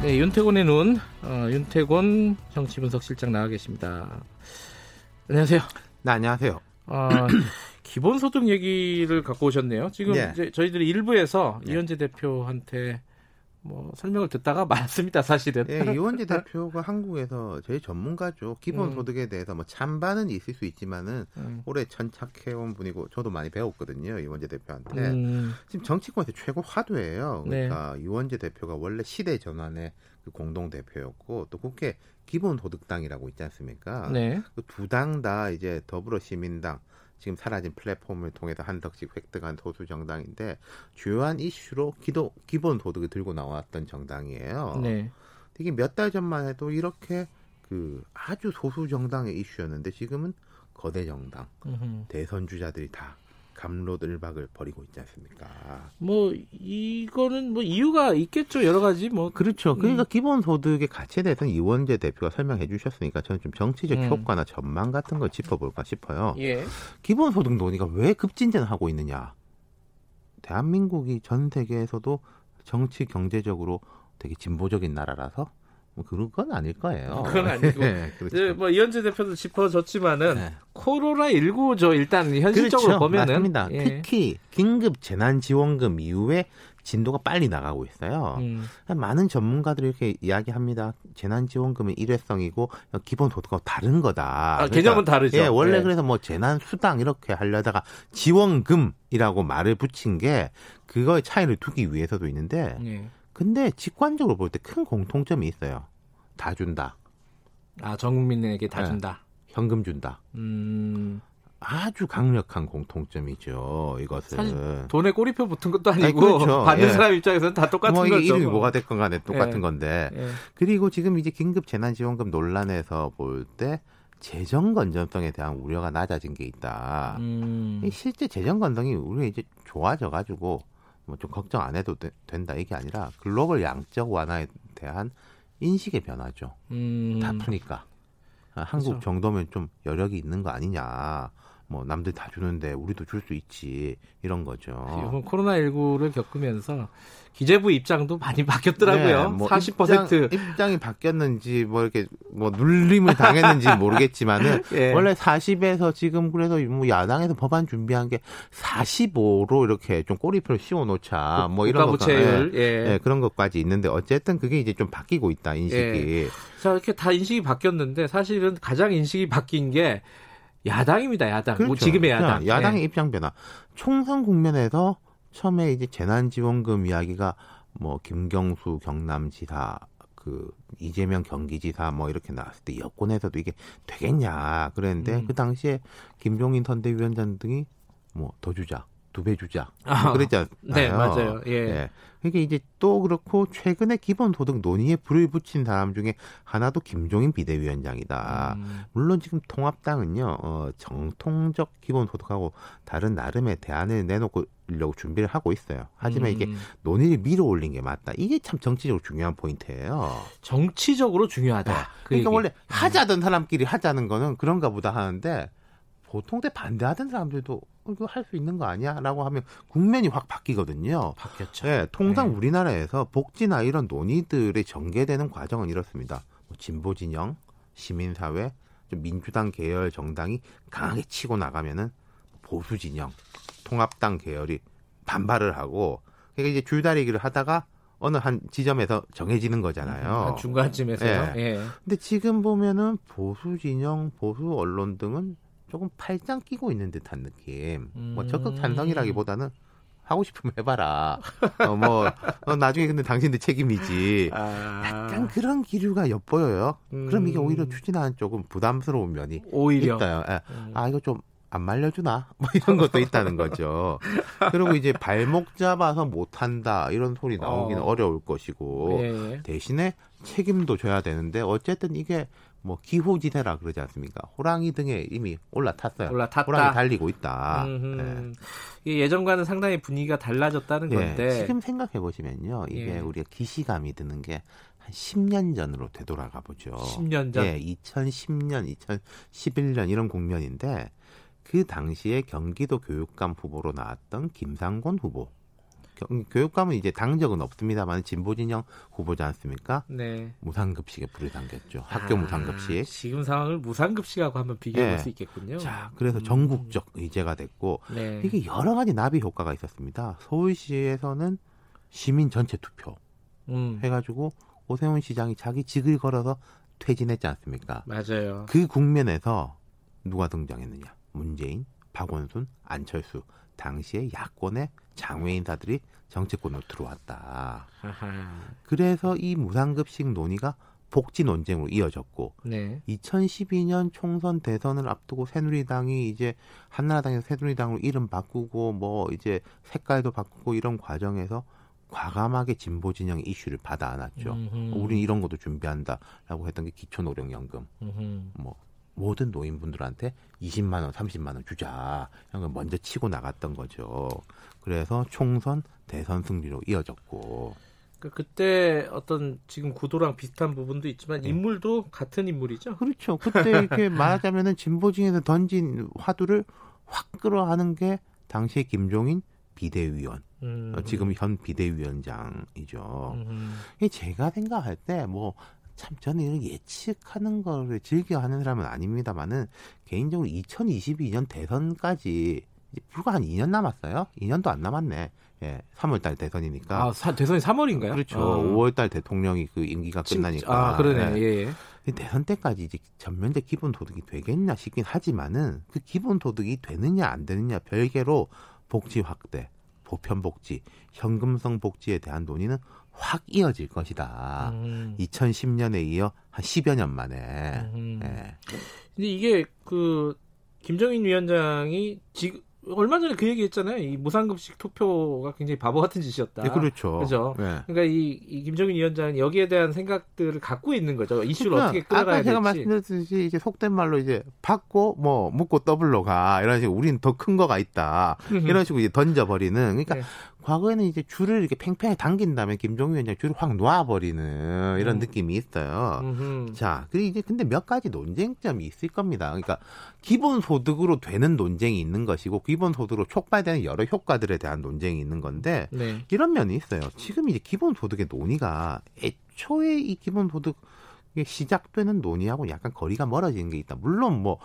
네, 윤태곤의 눈, 어, 윤태곤 정치분석실장 나와 계십니다. 안녕하세요. 네, 안녕하세요. 어, 기본소득 얘기를 갖고 오셨네요. 지금 네. 이제 저희들이 일부에서 네. 이현재 대표한테 뭐 설명을 듣다가 말았습니다, 사실은. 예, 이원재 대표가 한국에서 제일 전문가죠. 기본 음. 소득에 대해서 뭐 찬반은 있을 수 있지만은 음. 오래 천착해온 분이고 저도 많이 배웠거든요. 이원재 대표한테. 음, 지금 정치권에서 최고 화두예요. 네. 그러니까 이원재 대표가 원래 시대 전환의 그 공동 대표였고 또 국회 기본 소득당이라고 있지 않습니까? 네. 그 두 당 다 이제 더불어시민당 지금 사라진 플랫폼을 통해서 한덕씩 획득한 소수 정당인데 주요한 이슈로 기도 기본 소득을 들고 나왔던 정당이에요. 네. 이게 몇 달 전만 해도 이렇게 그 아주 소수 정당의 이슈였는데 지금은 거대 정당 음흠. 대선 주자들이 다 감로들박을 벌이고 있지 않습니까? 뭐 이거는 뭐 이유가 있겠죠, 여러 가지 뭐. 그렇죠. 그러니까 음. 기본 소득의 가치에 대해서는 이원재 대표가 설명해 주셨으니까 저는 좀 정치적 음. 효과나 전망 같은 걸 짚어볼까 싶어요. 예. 기본 소득 논의가 왜 급진전하고 있느냐? 대한민국이 전 세계에서도 정치 경제적으로 되게 진보적인 나라라서 뭐 그런 건 아닐 거예요. 그건 아니고. 네, 그렇죠. 이제 뭐 이현재 대표도 짚어줬지만은 네. 코로나 19죠. 일단 현실적으로 그렇죠. 보면은 맞습니다. 예. 특히 긴급 재난지원금 이후에 진도가 빨리 나가고 있어요. 음. 많은 전문가들이 이렇게 이야기합니다. 재난지원금은 일회성이고 기본소득과 다른 거다. 아, 개념은 다르죠. 예, 원래 예. 그래서 뭐 재난수당 이렇게 하려다가 지원금이라고 말을 붙인 게 그거의 차이를 두기 위해서도 있는데 예. 근데 직관적으로 볼 때 큰 공통점이 있어요. 다 준다. 아, 전 국민에게 다 네. 준다. 현금 준다. 음. 아주 강력한 공통점이죠. 이것은. 사실 돈에 꼬리표 붙은 것도 아니고 아니, 그렇죠. 받는 예. 사람 입장에서는 다 똑같은 뭐 거죠. 이름이 뭐가 됐건 간에 똑같은 예. 건데. 예. 그리고 지금 이제 긴급 재난지원금 논란에서 볼 때 재정 건전성에 대한 우려가 낮아진 게 있다. 음. 이 실제 재정 건전이 우리가 이제 좋아져 가지고 뭐 좀 걱정 안 해도 되- 된다 이게 아니라 글로벌 양적 완화에 대한 인식의 변화죠. 음. 다 푸니까 아, 한국 그렇죠. 정도면 좀 여력이 있는 거 아니냐. 뭐 남들 다 주는데 우리도 줄 수 있지 이런 거죠. 이번 코로나 19를 겪으면서 기재부 입장도 많이 바뀌었더라고요. 네, 뭐 40% 입장, 이 바뀌었는지 뭐 이렇게 뭐 눌림을 당했는지 모르겠지만은 예. 원래 40에서 지금 그래서 뭐 야당에서 법안 준비한 게 45로 이렇게 좀 꼬리표를 씌워 놓자 뭐 이런 것 국가부채율 예. 예, 그런 것까지 있는데 어쨌든 그게 이제 좀 바뀌고 있다 인식이. 자 이렇게 다 인식이 바뀌었는데 사실은 가장 인식이 바뀐 게 야당입니다. 야당. 뭐 그렇죠. 지금의 야당. 야당의 예. 입장 변화. 총선 국면에서 처음에 이제 재난지원금 이야기가 뭐 김경수 경남지사 그 이재명 경기지사 뭐 이렇게 나왔을 때 여권에서도 이게 되겠냐 그랬는데 음. 그 당시에 김종인 선대위원장 등이 뭐 더 주자 두 배 주자 아, 뭐 그랬잖아요. 네 맞아요. 예. 예. 그러니까 이제 또 그렇고 최근에 기본소득 논의에 불을 붙인 사람 중에 하나도 김종인 비대위원장이다. 음, 물론 지금 통합당은요, 어, 정통적 기본소득하고 다른 나름의 대안을 내놓으려고 준비를 하고 있어요. 하지만 이게 음, 논의를 밀어 올린 게 맞다. 이게 참 정치적으로 중요한 포인트예요. 정치적으로 중요하다. 아, 그 그러니까 얘기. 원래 하자던 사람끼리 하자는 거는 그런가 보다 하는데 보통 때 반대하던 사람들도 어, 이거 할 수 있는 거 아니야? 라고 하면 국면이 확 바뀌거든요. 바뀌었죠. 예, 통상 네. 우리나라에서 복지나 이런 논의들이 전개되는 과정은 이렇습니다. 뭐 진보 진영, 시민사회, 좀 민주당 계열 정당이 강하게 치고 나가면은 보수 진영, 통합당 계열이 반발을 하고 그러니까 이제 줄다리기를 하다가 어느 한 지점에서 정해지는 거잖아요. 한 중간쯤에서요. 예. 예. 근데 지금 보면은 보수 진영, 보수 언론 등은 조금 팔짱 끼고 있는 듯한 느낌. 뭐 적극 찬성이라기보다는 하고 싶으면 해봐라. 어, 뭐 어, 나중에 근데 당신들 책임이지. 아, 약간 그런 기류가 엿보여요. 그럼 이게 음. 오히려 추진하는 쪽은 부담스러운 면이 오히려 있다요. 예. 음. 아 이거 좀 안 말려주나? 뭐 이런 것도 있다는 거죠. 그리고 이제 발목 잡아서 못한다 이런 소리 나오기는 어. 어. 려울 것이고 예. 대신에 책임도 져야 되는데 어쨌든 이게 뭐 기후지대라 그러지 않습니까? 호랑이 등에 이미 올라탔어요. 올라탔다. 호랑이 달리고 있다. 이게 예전과는 상당히 분위기가 달라졌다는 예. 건데. 예. 지금 생각해 보시면요, 이게 예. 우리가 기시감이 드는 게 한 10년 전으로 되돌아가 보죠. 10년 전. 예, 2010년, 2011년 이런 국면인데 그 당시에 경기도 교육감 후보로 나왔던 김상곤 후보. 경- 교육감은 이제 당적은 없습니다만 진보 진영 후보지 않습니까? 네. 무상급식에 불이 당겼죠. 학교 아, 무상급식. 지금 상황을 무상급식하고 한번 비교해 볼 예. 수 있겠군요. 자, 그래서 음. 전국적 의제가 됐고 네. 이게 여러 가지 나비 효과가 있었습니다. 서울시에서는 시민 전체 투표 음, 해가지고 오세훈 시장이 자기 직을 걸어서 퇴진했지 않습니까? 맞아요. 그 국면에서 누가 등장했느냐? 문재인, 박원순, 안철수 당시에 야권의 장외 인사들이 정치권으로 들어왔다. 아하. 그래서 이 무상급식 논의가 복지 논쟁으로 이어졌고 네. 2012년 총선 대선을 앞두고 새누리당이 이제 한나라당에서 새누리당으로 이름 바꾸고 뭐 이제 색깔도 바꾸고 이런 과정에서 과감하게 진보 진영의 이슈를 받아 안았죠. 우리 이런 것도 준비한다라고 했던 게 기초노령연금. 음흠. 뭐 모든 노인분들한테 20만 원, 30만 원 주자 이런 걸 먼저 치고 나갔던 거죠. 그래서 총선 대선 승리로 이어졌고 그 그때 어떤 지금 구도랑 비슷한 부분도 있지만 네. 인물도 같은 인물이죠. 그렇죠. 그때 이렇게 말하자면은 진보진에서 던진 화두를 확 끌어하는 게 당시에 김종인 비대위원, 음. 어, 지금 현 비대위원장이죠. 음. 제가 생각할 때 뭐 참 저는 이런 예측하는 거를 즐겨 하는 사람은 아닙니다만은 개인적으로 2022년 대선까지 이제 불과 한 2년 남았어요. 2년도 안 남았네. 예, 3월달 대선이니까. 아, 사- 대선이 3월인가요? 그렇죠. 어. 5월달 대통령이 그 임기가 끝나니까. 아, 그러네. 예. 예. 예. 이 대선 때까지 이제 전면적 기본소득이 되겠냐 싶긴 하지만은 그 기본소득이 되느냐 안 되느냐 별개로 복지 확대, 보편 복지, 현금성 복지에 대한 논의는 확 이어질 것이다. 음. 2010년에 이어 한 10여 년 만에. 음. 예. 근데 이게 그 김종인 위원장이 지금 얼마 전에 그 얘기했잖아요. 이 무상급식 투표가 굉장히 바보 같은 짓이었다. 예, 그렇죠. 그죠. 예. 그러니까 이, 이 김종인 위원장은 여기에 대한 생각들을 갖고 있는 거죠. 이슈를 그러니까 어떻게 끌어가야 아까 제가 될지. 말씀드렸듯이 이제 속된 말로 이제 받고 뭐 묻고 더블로 가 이런 식으로 우리는 더 큰 거가 있다 이런 식으로 이제 던져버리는 그러니까 네. 과거에는 이제 줄을 이렇게 팽팽히 당긴 다음에 김종인 위원장 줄을 확 놓아버리는 이런 음. 느낌이 있어요. 음흠. 자, 그리고 이제 근데 몇 가지 논쟁점이 있을 겁니다. 그러니까 기본 소득으로 되는 논쟁이 있는 것이고 기본 소득으로 촉발되는 여러 효과들에 대한 논쟁이 있는 건데 네. 이런 면이 있어요. 지금 이제 기본 소득의 논의가 애초에 이 기본 소득 시작되는 논의하고 약간 거리가 멀어지는 게 있다. 물론 뭐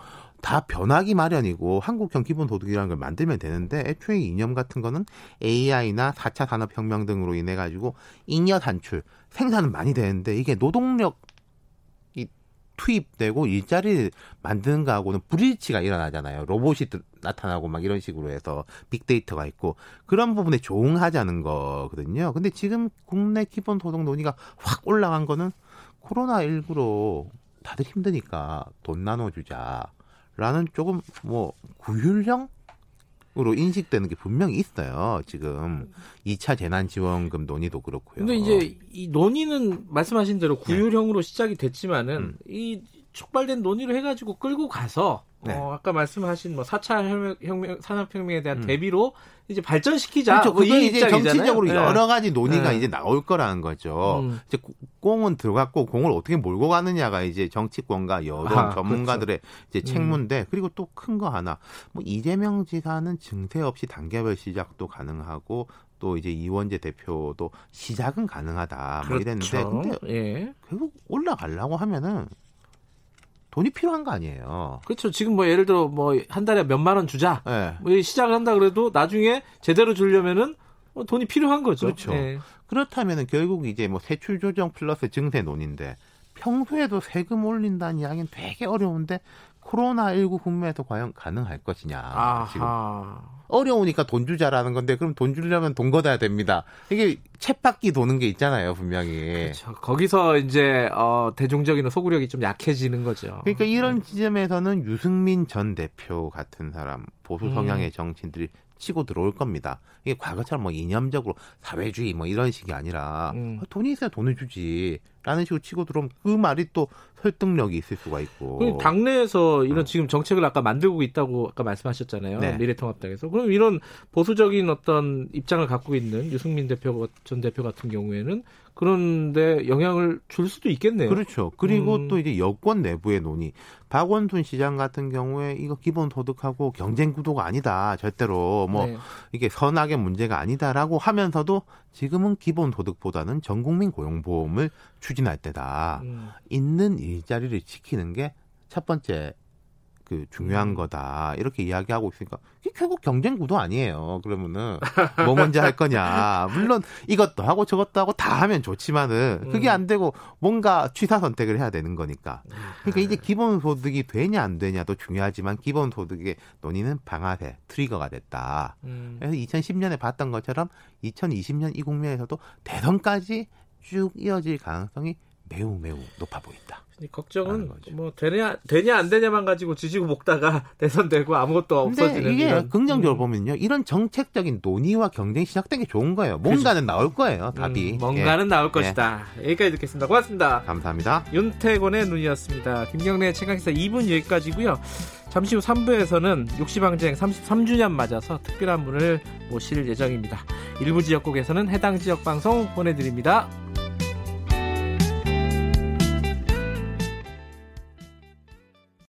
다 변하기 마련이고 한국형 기본소득이라는 걸 만들면 되는데 애초에 이념 같은 거는 AI나 4차 산업혁명 등으로 인해 가지고 잉여 산출 생산은 많이 되는데 이게 노동력 이 투입되고 일자리를 만드는 거하고는 불일치가 일어나잖아요. 로봇이 드- 나타나고 막 이런 식으로 해서 빅데이터가 있고 그런 부분에 조응하자는 거거든요. 근데 지금 국내 기본소득 논의가 확 올라간 거는 코로나19로 다들 힘드니까 돈 나눠주자라는 조금 뭐 구휼형? 으로 인식되는 게 분명히 있어요. 지금 2차 재난지원금 논의도 그렇고요. 근데 이제 이 논의는 말씀하신 대로 구휼형으로 시작이 됐지만은 음. 이 촉발된 논의를 해가지고 끌고 가서 네. 어, 아까 말씀하신 뭐 4차 혁명, 혁명, 산업혁명에 대한 음. 대비로 이제 발전시키자. 그렇죠. 뭐 그게 이 이제. 정치적으로 네. 여러 가지 논의가 네. 이제 나올 거라는 거죠. 음. 이제 고- 공은 들어갔고 공을 어떻게 몰고 가느냐가 이제 정치권과 여론 아, 전문가들의 이제 음. 책무인데 그리고 또 큰 거 하나 뭐 이재명 지사는 증세 없이 단계별 시작도 가능하고 또 이제 이원재 대표도 시작은 가능하다 뭐 이랬는데 그렇죠. 근데 예. 결국 올라가려고 하면은 돈이 필요한 거 아니에요. 그렇죠. 지금 뭐 예를 들어 뭐 한 달에 몇만 원 주자. 예. 뭐 시작을 한다 그래도 나중에 제대로 주려면은 어, 돈이 필요한 거죠. 그렇죠. 예. 그렇다면은 결국 이제 뭐 세출 조정 플러스 증세 논인데 평소에도 세금 올린다는 이야기는 되게 어려운데 코로나19 국면에서 과연 가능할 것이냐. 지금 아하. 어려우니까 돈 주자라는 건데 그럼 돈 주려면 돈 걷어야 됩니다. 이게 챗바퀴 도는 게 있잖아요, 분명히. 그렇죠. 거기서 이제 어, 대중적인 소구력이 좀 약해지는 거죠. 그러니까 이런 지점에서는 유승민 전 대표 같은 사람, 보수 성향의 정치인들이 치고 들어올 겁니다. 이게 과거처럼 뭐 이념적으로 사회주의 뭐 이런 식이 아니라 음. 아, 돈이 있어야 돈을 주지. 라는 식으로 치고 들어오면 그 말이 또 설득력이 있을 수가 있고. 그 당내에서 이런 지금 정책을 아까 만들고 있다고 아까 말씀하셨잖아요. 네. 미래통합당에서. 그럼 이런 보수적인 어떤 입장을 갖고 있는 유승민 대표 전 대표 같은 경우에는 그런데 영향을 줄 수도 있겠네요. 그렇죠. 그리고 음. 또 이제 여권 내부의 논의. 박원순 시장 같은 경우에 이거 기본 소득하고 경쟁 구도가 아니다. 절대로 뭐 네. 이게 선악의 문제가 아니다라고 하면서도 지금은 기본 소득보다는 전 국민 고용보험을 추 진할 때다. 음. 있는 일자리를 지키는 게 첫 번째 그 중요한 음. 거다 이렇게 이야기하고 있으니까 결국 경쟁 구도 아니에요. 그러면은 뭐 먼저 할 거냐. 물론 이것도 하고 저것도 하고 다 하면 좋지만은 그게 음. 안 되고 뭔가 취사 선택을 해야 되는 거니까. 그러니까 이제 기본 소득이 되냐 안 되냐도 중요하지만 기본 소득의 논의는 방아쇠 트리거가 됐다. 음. 그래서 2010년에 봤던 것처럼 2020년 이 국면에서도 대선까지 쭉 이어질 가능성이 매우 매우 높아 보인다. 이 걱정은. 뭐 되냐 되냐 안 되냐만 가지고 지지고 볶다가 대선 되고 아무것도 근데 없어지는 이게 이런. 긍정적으로 음. 보면요. 이런 정책적인 논의와 경쟁이 시작된 게 좋은 거예요. 뭔가는 나올 거예요. 답이. 음, 뭔가는 나올 예. 것이다. 여기까지 듣겠습니다. 고맙습니다. 감사합니다. 윤태곤의 눈이었습니다. 김경래 최강기사 2분 여기까지고요. 잠시 후 3부에서는 육시방쟁 33주년 맞아서 특별한 분을 모실 예정입니다. 일부 지역국에서는 해당 지역 방송 보내드립니다.